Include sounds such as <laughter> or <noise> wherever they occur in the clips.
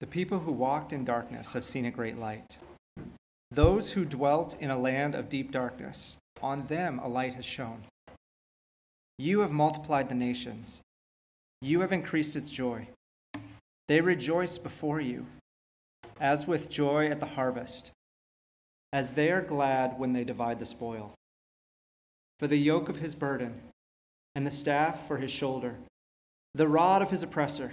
The people who walked in darkness have seen a great light. Those who dwelt in a land of deep darkness, on them a light has shone. You have multiplied the nations, you have increased its joy. They rejoice before you, as with joy at the harvest, as they are glad when they divide the spoil. For the yoke of his burden, and the staff for his shoulder, the rod of his oppressor,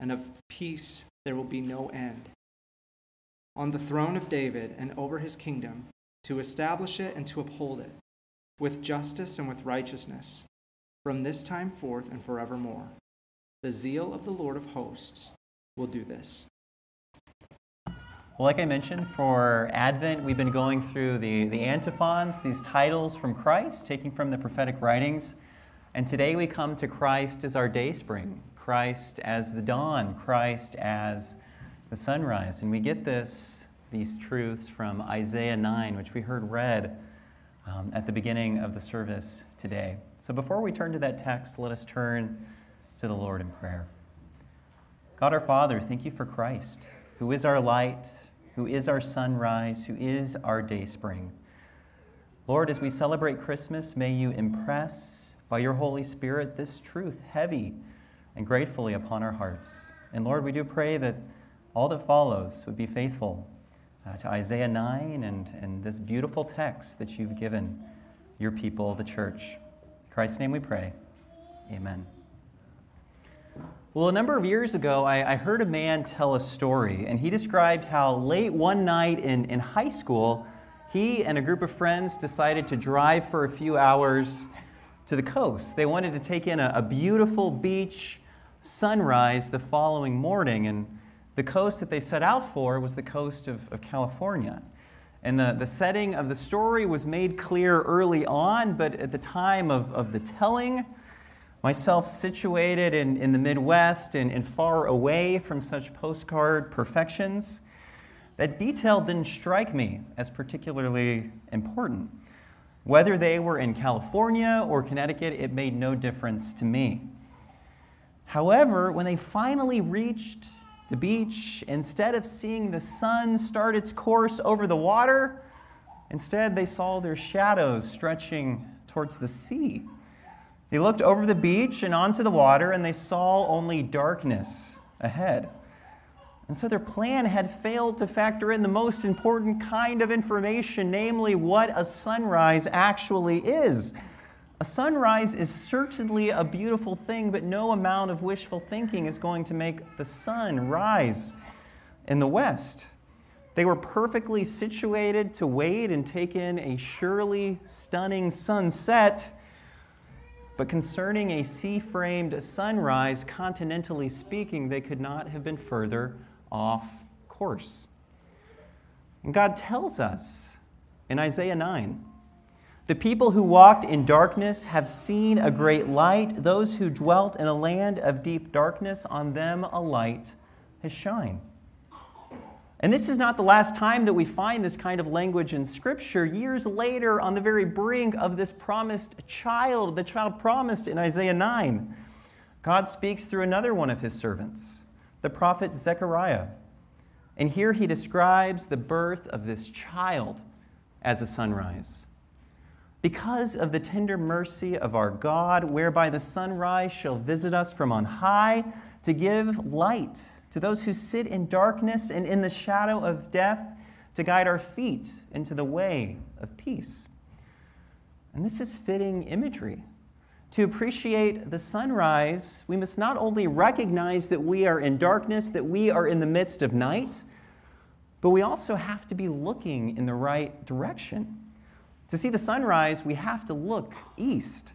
and of peace there will be no end. On the throne of David and over his kingdom, to establish it and to uphold it, with justice and with righteousness, from this time forth and forevermore. The zeal of the Lord of hosts will do this. Well, like I mentioned, for Advent, we've been going through the, the antiphons, these titles from Christ, taking from the prophetic writings. And today we come to Christ as our dayspring, Christ as the dawn, Christ as the sunrise. And we get this, these truths from Isaiah 9, which we heard read um, at the beginning of the service today. So before we turn to that text, let us turn to the Lord in prayer. God our Father, thank you for Christ, who is our light, who is our sunrise, who is our day spring. Lord, as we celebrate Christmas, may you impress by your Holy Spirit this truth heavy and gratefully upon our hearts. And Lord, we do pray that all that follows would be faithful uh, to Isaiah 9 and, and this beautiful text that you've given your people, the church. In Christ's name we pray. Amen. Well, a number of years ago, I, I, heard a man tell a story, and he described how late one night in, in high school, he and a group of friends decided to drive for a few hours to the coast. They wanted to take in a, a beautiful beach sunrise the following morning. And the coast that they set out for was the coast of, of California. And the, the setting of the story was made clear early on, but at the time of, of the telling, myself situated in, in the Midwest and, and far away from such postcard perfections, that detail didn't strike me as particularly important. Whether they were in California or Connecticut, it made no difference to me. However, when they finally reached the beach, instead of seeing the sun start its course over the water, instead they saw their shadows stretching towards the sea. They looked over the beach and onto the water, and they saw only darkness ahead. And so their plan had failed to factor in the most important kind of information, namely what a sunrise actually is. A sunrise is certainly a beautiful thing, but no amount of wishful thinking is going to make the sun rise in the west. They were perfectly situated to wait and take in a surely stunning sunset. But concerning a sea framed sunrise, continentally speaking, they could not have been further off course. And God tells us in Isaiah 9 the people who walked in darkness have seen a great light. Those who dwelt in a land of deep darkness, on them a light has shined. And this is not the last time that we find this kind of language in Scripture. Years later, on the very brink of this promised child, the child promised in Isaiah 9, God speaks through another one of his servants, the prophet Zechariah. And here he describes the birth of this child as a sunrise because of the tender mercy of our God, whereby the sunrise shall visit us from on high to give light to those who sit in darkness and in the shadow of death, to guide our feet into the way of peace. And this is fitting imagery. To appreciate the sunrise, we must not only recognize that we are in darkness, that we are in the midst of night, but we also have to be looking in the right direction. To see the sunrise, we have to look east.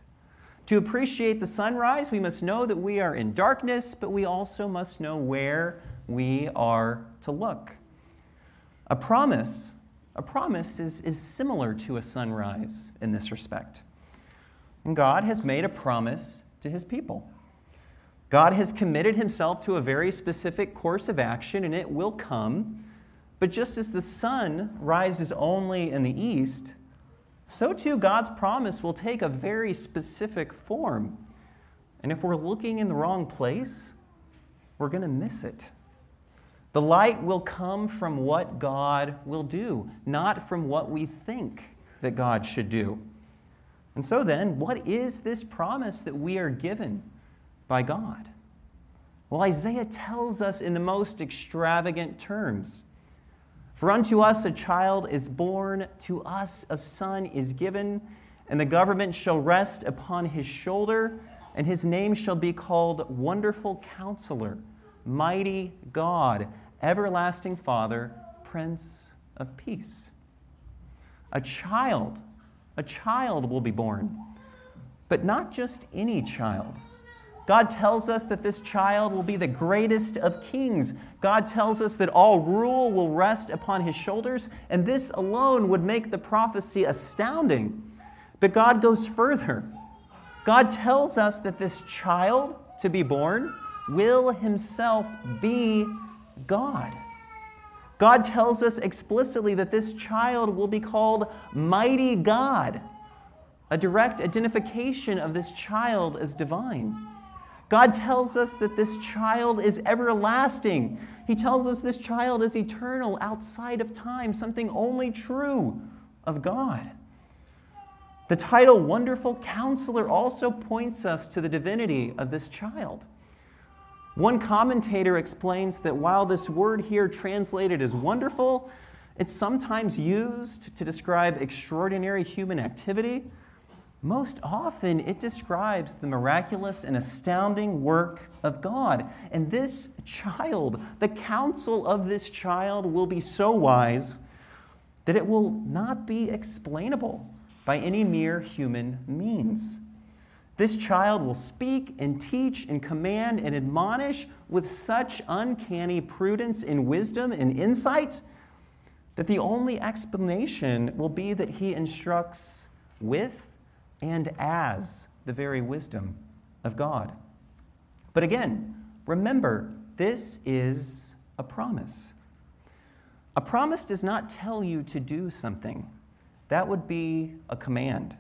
To appreciate the sunrise, we must know that we are in darkness, but we also must know where we are to look. A promise, a promise is, is similar to a sunrise in this respect. And God has made a promise to his people. God has committed himself to a very specific course of action, and it will come. But just as the sun rises only in the east, so too God's promise will take a very specific form. And if we're looking in the wrong place, we're going to miss it. The light will come from what God will do, not from what we think that God should do. And so then, what is this promise that we are given by God? Well, Isaiah tells us in the most extravagant terms. For unto us a child is born, to us a son is given, and the government shall rest upon his shoulder, and his name shall be called Wonderful Counselor, Mighty God Everlasting Father, Prince of Peace. A child, a child will be born, but not just any child. God tells us that this child will be the greatest of kings. God tells us that all rule will rest upon his shoulders, and this alone would make the prophecy astounding. But God goes further. God tells us that this child to be born will himself be God. God tells us explicitly that this child will be called Mighty God, a direct identification of this child as divine. God tells us that this child is everlasting. He tells us this child is eternal, outside of time, something only true of God. The title Wonderful Counselor also points us to the divinity of this child. One commentator explains that while this word here translated as wonderful, it's sometimes used to describe extraordinary human activity. Most often, it describes the miraculous and astounding work of God. And this child, the counsel of this child, will be so wise that it will not be explainable by any mere human means. This child will speak and teach and command and admonish with such uncanny prudence and wisdom and insight that the only explanation will be that he instructs with and as the very wisdom of God. But again, remember, this is a promise. A promise does not tell you to do something, that would be a command.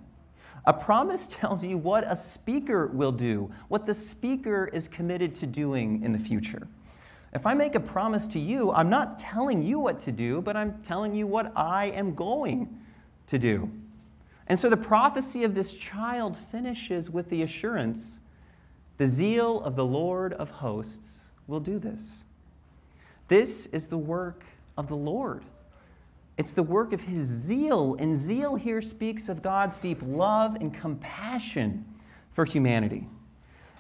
A promise <laughs> tells you what a speaker will do, what the speaker is committed to doing in the future. If I make a promise to you, I'm not telling you what to do, but I'm telling you what I am going to do. And so the prophecy of this child finishes with the assurance the zeal of the Lord of hosts will do this. This is the work of the Lord. It's the work of his zeal. And zeal here speaks of God's deep love and compassion for humanity.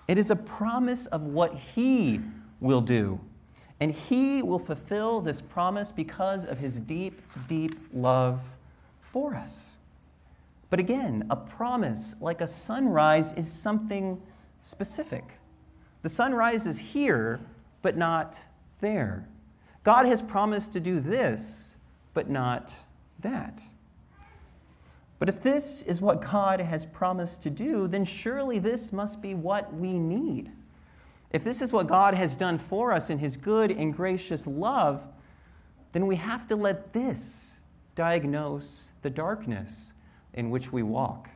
It is a promise of what he will do. And he will fulfill this promise because of his deep, deep love for us. But again, a promise like a sunrise is something specific. The sunrise is here, but not there. God has promised to do this but not that. But if this is what God has promised to do, then surely this must be what we need. If this is what God has done for us in His good and gracious love, then we have to let this diagnose the darkness in which we walk.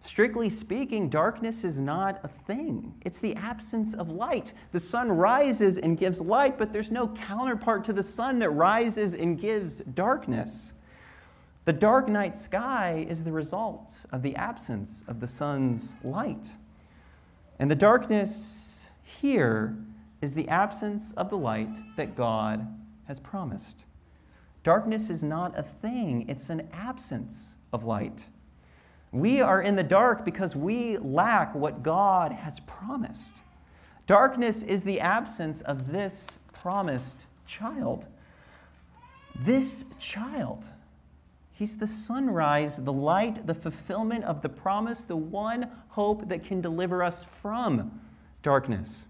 Strictly speaking, darkness is not a thing. It's the absence of light. The sun rises and gives light, but there's no counterpart to the sun that rises and gives darkness. The dark night sky is the result of the absence of the sun's light. And the darkness here is the absence of the light that God has promised. Darkness is not a thing, it's an absence of light. We are in the dark because we lack what God has promised. Darkness is the absence of this promised child. This child, he's the sunrise, the light, the fulfillment of the promise, the one hope that can deliver us from darkness.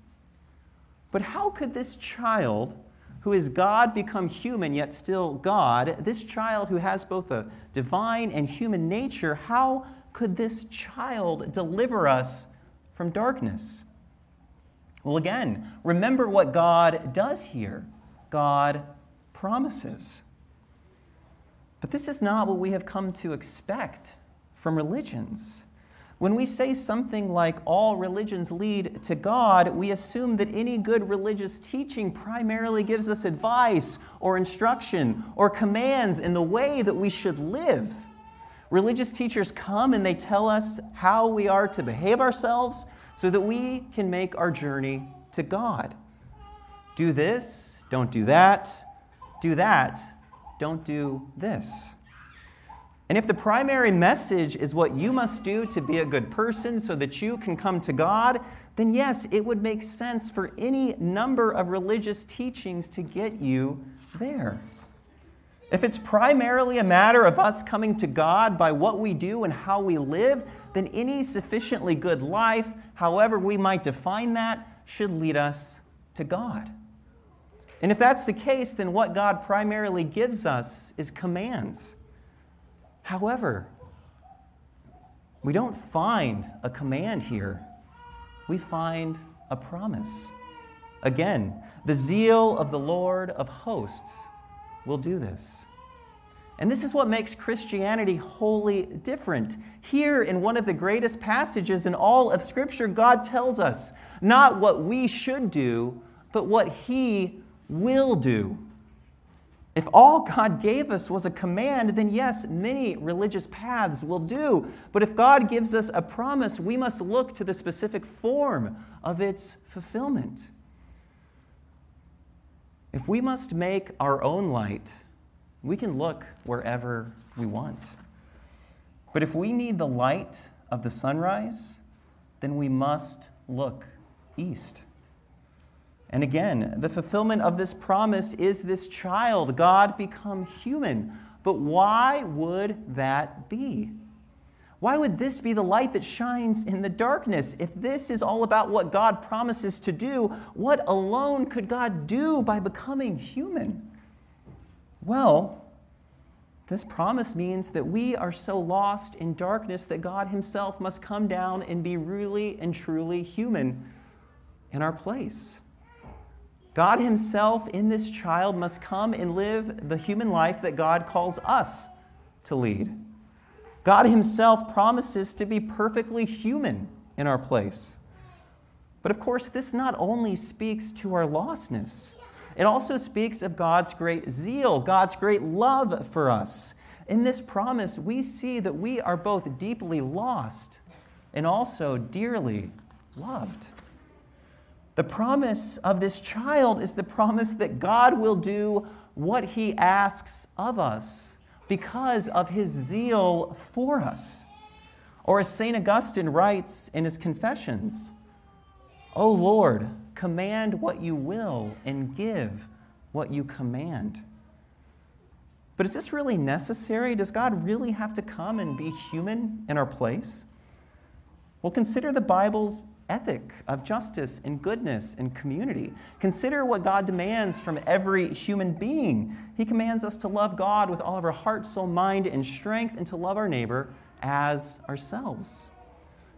But how could this child, who is God become human yet still God, this child who has both a divine and human nature, how could this child deliver us from darkness? Well, again, remember what God does here God promises. But this is not what we have come to expect from religions. When we say something like all religions lead to God, we assume that any good religious teaching primarily gives us advice or instruction or commands in the way that we should live. Religious teachers come and they tell us how we are to behave ourselves so that we can make our journey to God. Do this, don't do that, do that, don't do this. And if the primary message is what you must do to be a good person so that you can come to God, then yes, it would make sense for any number of religious teachings to get you there. If it's primarily a matter of us coming to God by what we do and how we live, then any sufficiently good life, however we might define that, should lead us to God. And if that's the case, then what God primarily gives us is commands. However, we don't find a command here, we find a promise. Again, the zeal of the Lord of hosts will do this. And this is what makes Christianity wholly different. Here, in one of the greatest passages in all of Scripture, God tells us not what we should do, but what He will do. If all God gave us was a command, then yes, many religious paths will do. But if God gives us a promise, we must look to the specific form of its fulfillment. If we must make our own light, we can look wherever we want. But if we need the light of the sunrise, then we must look east. And again, the fulfillment of this promise is this child, God become human. But why would that be? Why would this be the light that shines in the darkness? If this is all about what God promises to do, what alone could God do by becoming human? Well, this promise means that we are so lost in darkness that God Himself must come down and be really and truly human in our place. God Himself in this child must come and live the human life that God calls us to lead. God Himself promises to be perfectly human in our place. But of course, this not only speaks to our lostness, it also speaks of God's great zeal, God's great love for us. In this promise, we see that we are both deeply lost and also dearly loved. The promise of this child is the promise that God will do what he asks of us because of his zeal for us. Or as St. Augustine writes in his Confessions, O Lord, command what you will and give what you command. But is this really necessary? Does God really have to come and be human in our place? Well, consider the Bible's ethic of justice and goodness and community. Consider what God demands from every human being. He commands us to love God with all of our heart, soul, mind, and strength, and to love our neighbor as ourselves.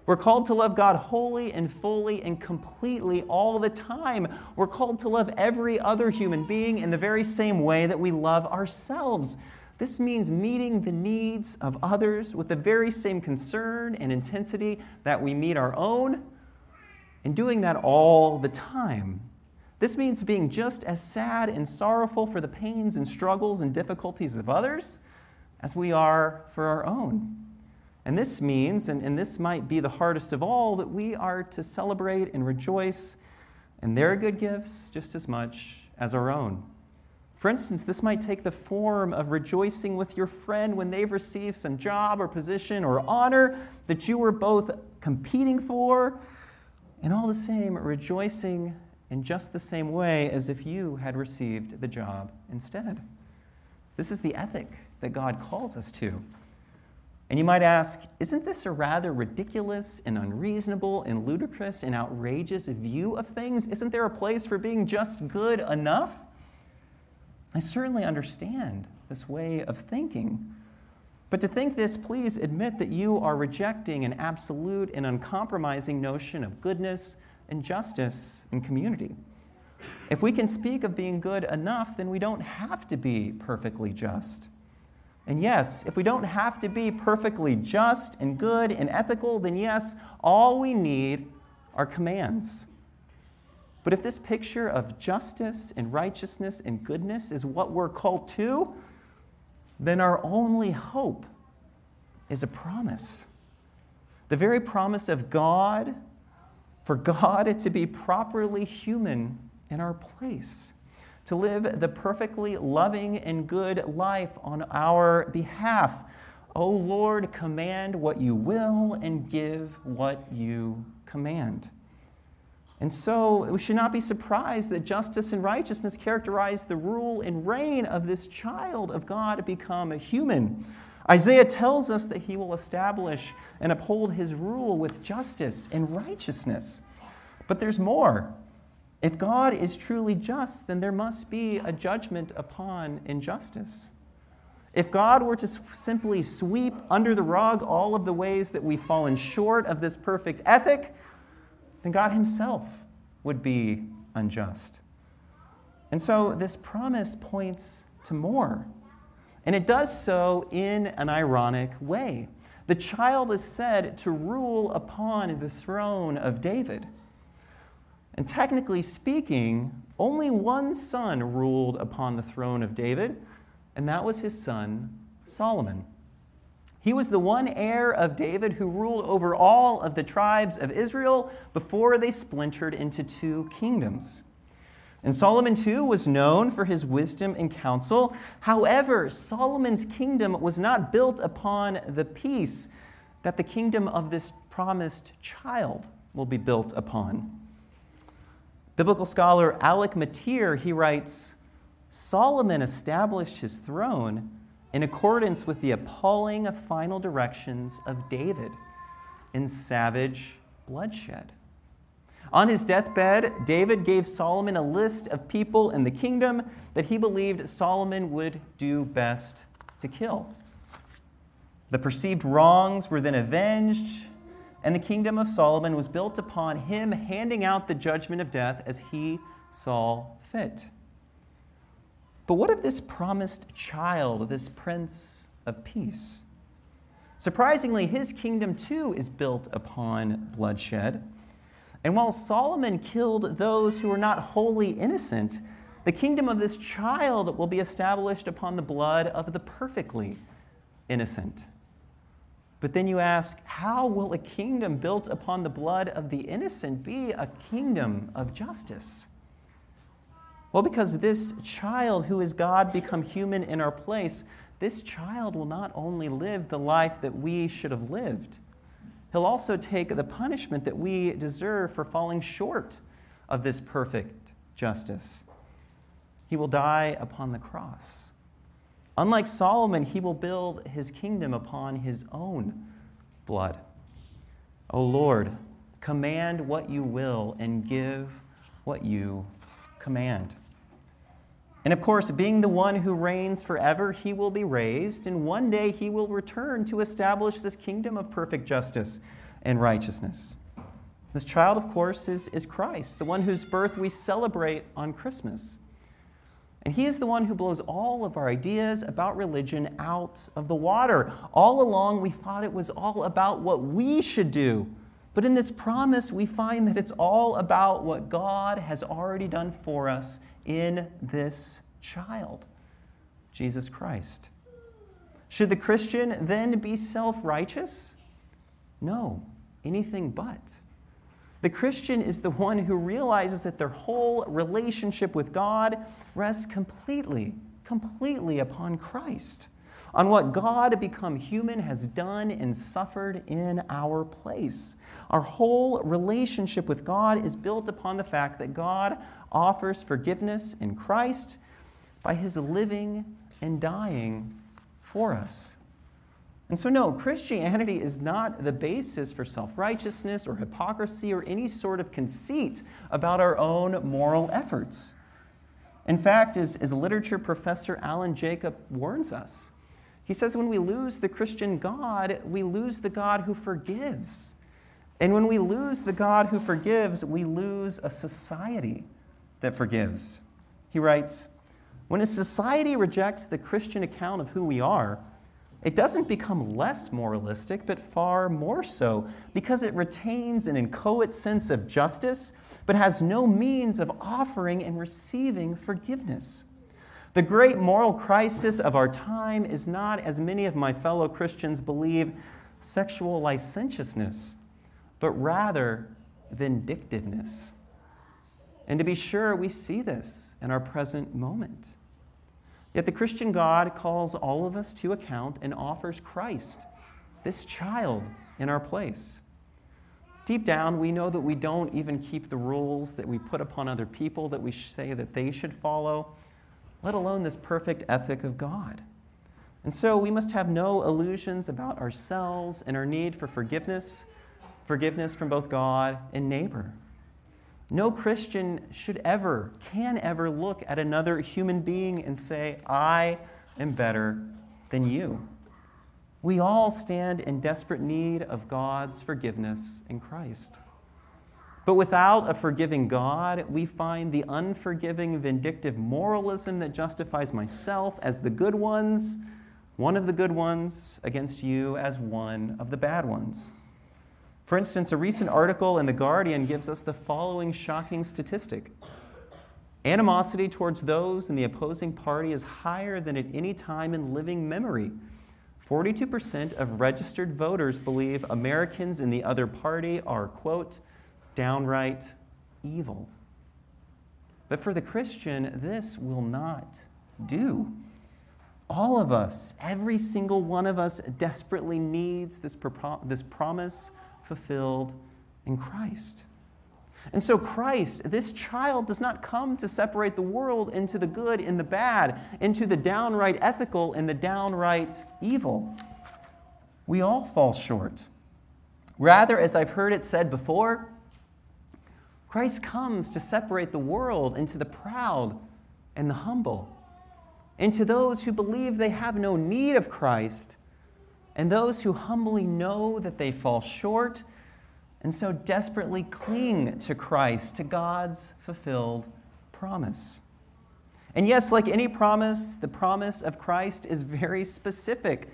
We're called to love God wholly and fully and completely all the time. We're called to love every other human being in the very same way that we love ourselves. This means meeting the needs of others with the very same concern and intensity that we meet our own and doing that all the time. This means being just as sad and sorrowful for the pains and struggles and difficulties of others as we are for our own. And this means, and, and this might be the hardest of all, that we are to celebrate and rejoice in their good gifts just as much as our own. For instance, this might take the form of rejoicing with your friend when they've received some job or position or honor that you were both competing for and all the same rejoicing in just the same way as if you had received the job instead. This is the ethic that God calls us to. And you might ask, isn't this a rather ridiculous and unreasonable and ludicrous and outrageous view of things? Isn't there a place for being just good enough? I certainly understand this way of thinking. But to think this, please admit that you are rejecting an absolute and uncompromising notion of goodness and justice and community. If we can speak of being good enough, then we don't have to be perfectly just. And yes, if we don't have to be perfectly just and good and ethical, then yes, all we need are commands. But if this picture of justice and righteousness and goodness is what we're called to, then our only hope is a promise. The very promise of God, for God to be properly human in our place, to live the perfectly loving and good life on our behalf. O oh Lord, command what you will and give what you command. And so we should not be surprised that justice and righteousness characterize the rule and reign of this child of God to become a human. Isaiah tells us that he will establish and uphold his rule with justice and righteousness. But there's more. If God is truly just, then there must be a judgment upon injustice. If God were to simply sweep under the rug all of the ways that we've fallen short of this perfect ethic, then God Himself would be unjust. And so this promise points to more. And it does so in an ironic way. The child is said to rule upon the throne of David. And technically speaking, only one son ruled upon the throne of David, and that was his son Solomon. He was the one heir of David who ruled over all of the tribes of Israel before they splintered into two kingdoms. And Solomon, too, was known for his wisdom and counsel. However, Solomon's kingdom was not built upon the peace that the kingdom of this promised child will be built upon. Biblical scholar Alec Motyer, he writes, Solomon established his throne in accordance with the appalling final directions of David in savage bloodshed. On his deathbed, David gave Solomon a list of people in the kingdom that he believed Solomon would do best to kill. The perceived wrongs were then avenged, and the kingdom of Solomon was built upon him handing out the judgment of death as he saw fit. But what of this promised child, this prince of peace? Surprisingly, his kingdom too is built upon bloodshed. And while Solomon killed those who were not wholly innocent, the kingdom of this child will be established upon the blood of the perfectly innocent. But then you ask, how will a kingdom built upon the blood of the innocent be a kingdom of justice? Well, because this child who is God become human in our place, this child will not only live the life that we should have lived, he'll also take the punishment that we deserve for falling short of this perfect justice. He will die upon the cross. Unlike Solomon, he will build his kingdom upon his own blood. O oh Lord, command what you will and give what you command. And of course, being the one who reigns forever, he will be raised, and one day he will return to establish this kingdom of perfect justice and righteousness. This child, of course, is, is Christ, the one whose birth we celebrate on Christmas. And he is the one who blows all of our ideas about religion out of the water. All along, we thought it was all about what we should do. But in this promise, we find that it's all about what God has already done for us in this child, Jesus Christ. Should the Christian then be self righteous? No, anything but. The Christian is the one who realizes that their whole relationship with God rests completely, completely upon Christ, on what God become human has done and suffered in our place. Our whole relationship with God is built upon the fact that God offers forgiveness in Christ by his living and dying for us. And so, no, Christianity is not the basis for self righteousness or hypocrisy or any sort of conceit about our own moral efforts. In fact, as, as literature professor Alan Jacob warns us, he says when we lose the Christian God, we lose the God who forgives. And when we lose the God who forgives, we lose a society that forgives. He writes When a society rejects the Christian account of who we are, it doesn't become less moralistic, but far more so, because it retains an inchoate sense of justice, but has no means of offering and receiving forgiveness. The great moral crisis of our time is not, as many of my fellow Christians believe, sexual licentiousness, but rather vindictiveness. And to be sure, we see this in our present moment. Yet the Christian God calls all of us to account and offers Christ, this child, in our place. Deep down, we know that we don't even keep the rules that we put upon other people that we say that they should follow, let alone this perfect ethic of God. And so we must have no illusions about ourselves and our need for forgiveness, forgiveness from both God and neighbor. No Christian should ever, can ever look at another human being and say, I am better than you. We all stand in desperate need of God's forgiveness in Christ. But without a forgiving God, we find the unforgiving, vindictive moralism that justifies myself as the good ones, one of the good ones, against you as one of the bad ones. For instance, a recent article in The Guardian gives us the following shocking statistic Animosity towards those in the opposing party is higher than at any time in living memory. 42% of registered voters believe Americans in the other party are, quote, downright evil. But for the Christian, this will not do. All of us, every single one of us, desperately needs this, this promise fulfilled in Christ. And so, Christ, this child, does not come to separate the world into the good and the bad, into the downright ethical and the downright evil. We all fall short. Rather, as I've heard it said before, Christ comes to separate the world into the proud and the humble, into those who believe they have no need of Christ and those who humbly know that they fall short and so desperately cling to Christ, to God's fulfilled promise. And yes, like any promise, the promise of Christ is very specific,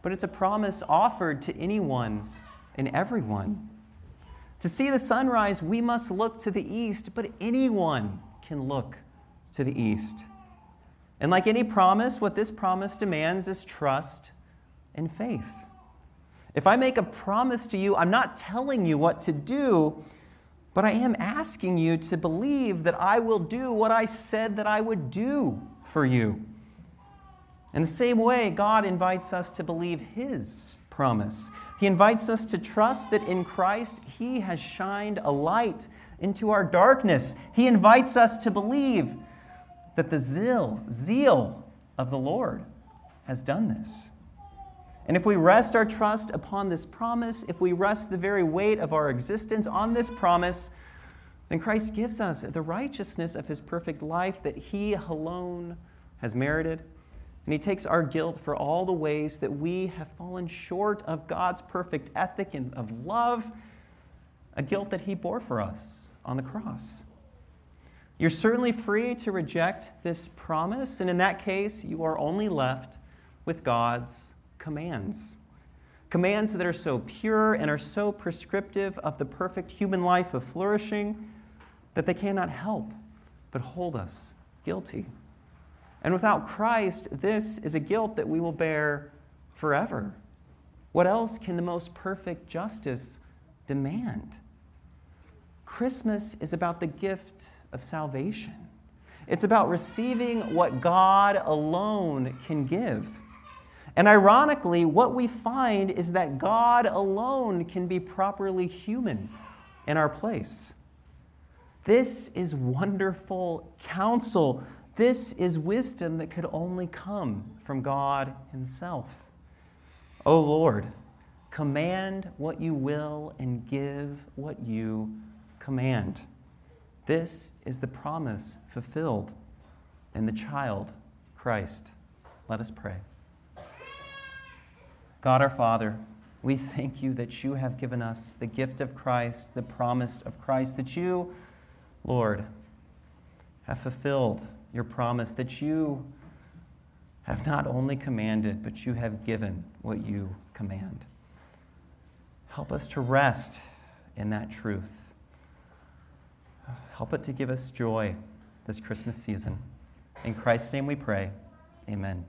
but it's a promise offered to anyone and everyone. To see the sunrise, we must look to the east, but anyone can look to the east. And like any promise, what this promise demands is trust and faith. If I make a promise to you, I'm not telling you what to do, but I am asking you to believe that I will do what I said that I would do for you. In the same way, God invites us to believe His promise. He invites us to trust that in Christ He has shined a light into our darkness. He invites us to believe that the zeal, zeal of the Lord has done this. And if we rest our trust upon this promise, if we rest the very weight of our existence on this promise, then Christ gives us the righteousness of his perfect life that he alone has merited. And he takes our guilt for all the ways that we have fallen short of God's perfect ethic and of love, a guilt that he bore for us on the cross. You're certainly free to reject this promise, and in that case, you are only left with God's commands. Commands that are so pure and are so prescriptive of the perfect human life of flourishing that they cannot help but hold us guilty. And without Christ, this is a guilt that we will bear forever. What else can the most perfect justice demand? Christmas is about the gift of salvation. It's about receiving what God alone can give. And ironically, what we find is that God alone can be properly human in our place. This is wonderful counsel. This is wisdom that could only come from God Himself. O Lord, command what you will and give what you command. This is the promise fulfilled in the child, Christ. Let us pray. God our Father, we thank you that you have given us the gift of Christ, the promise of Christ, that you, Lord, have fulfilled your promise, that you have not only commanded, but you have given what you command. Help us to rest in that truth. Help it to give us joy this Christmas season. In Christ's name we pray. Amen.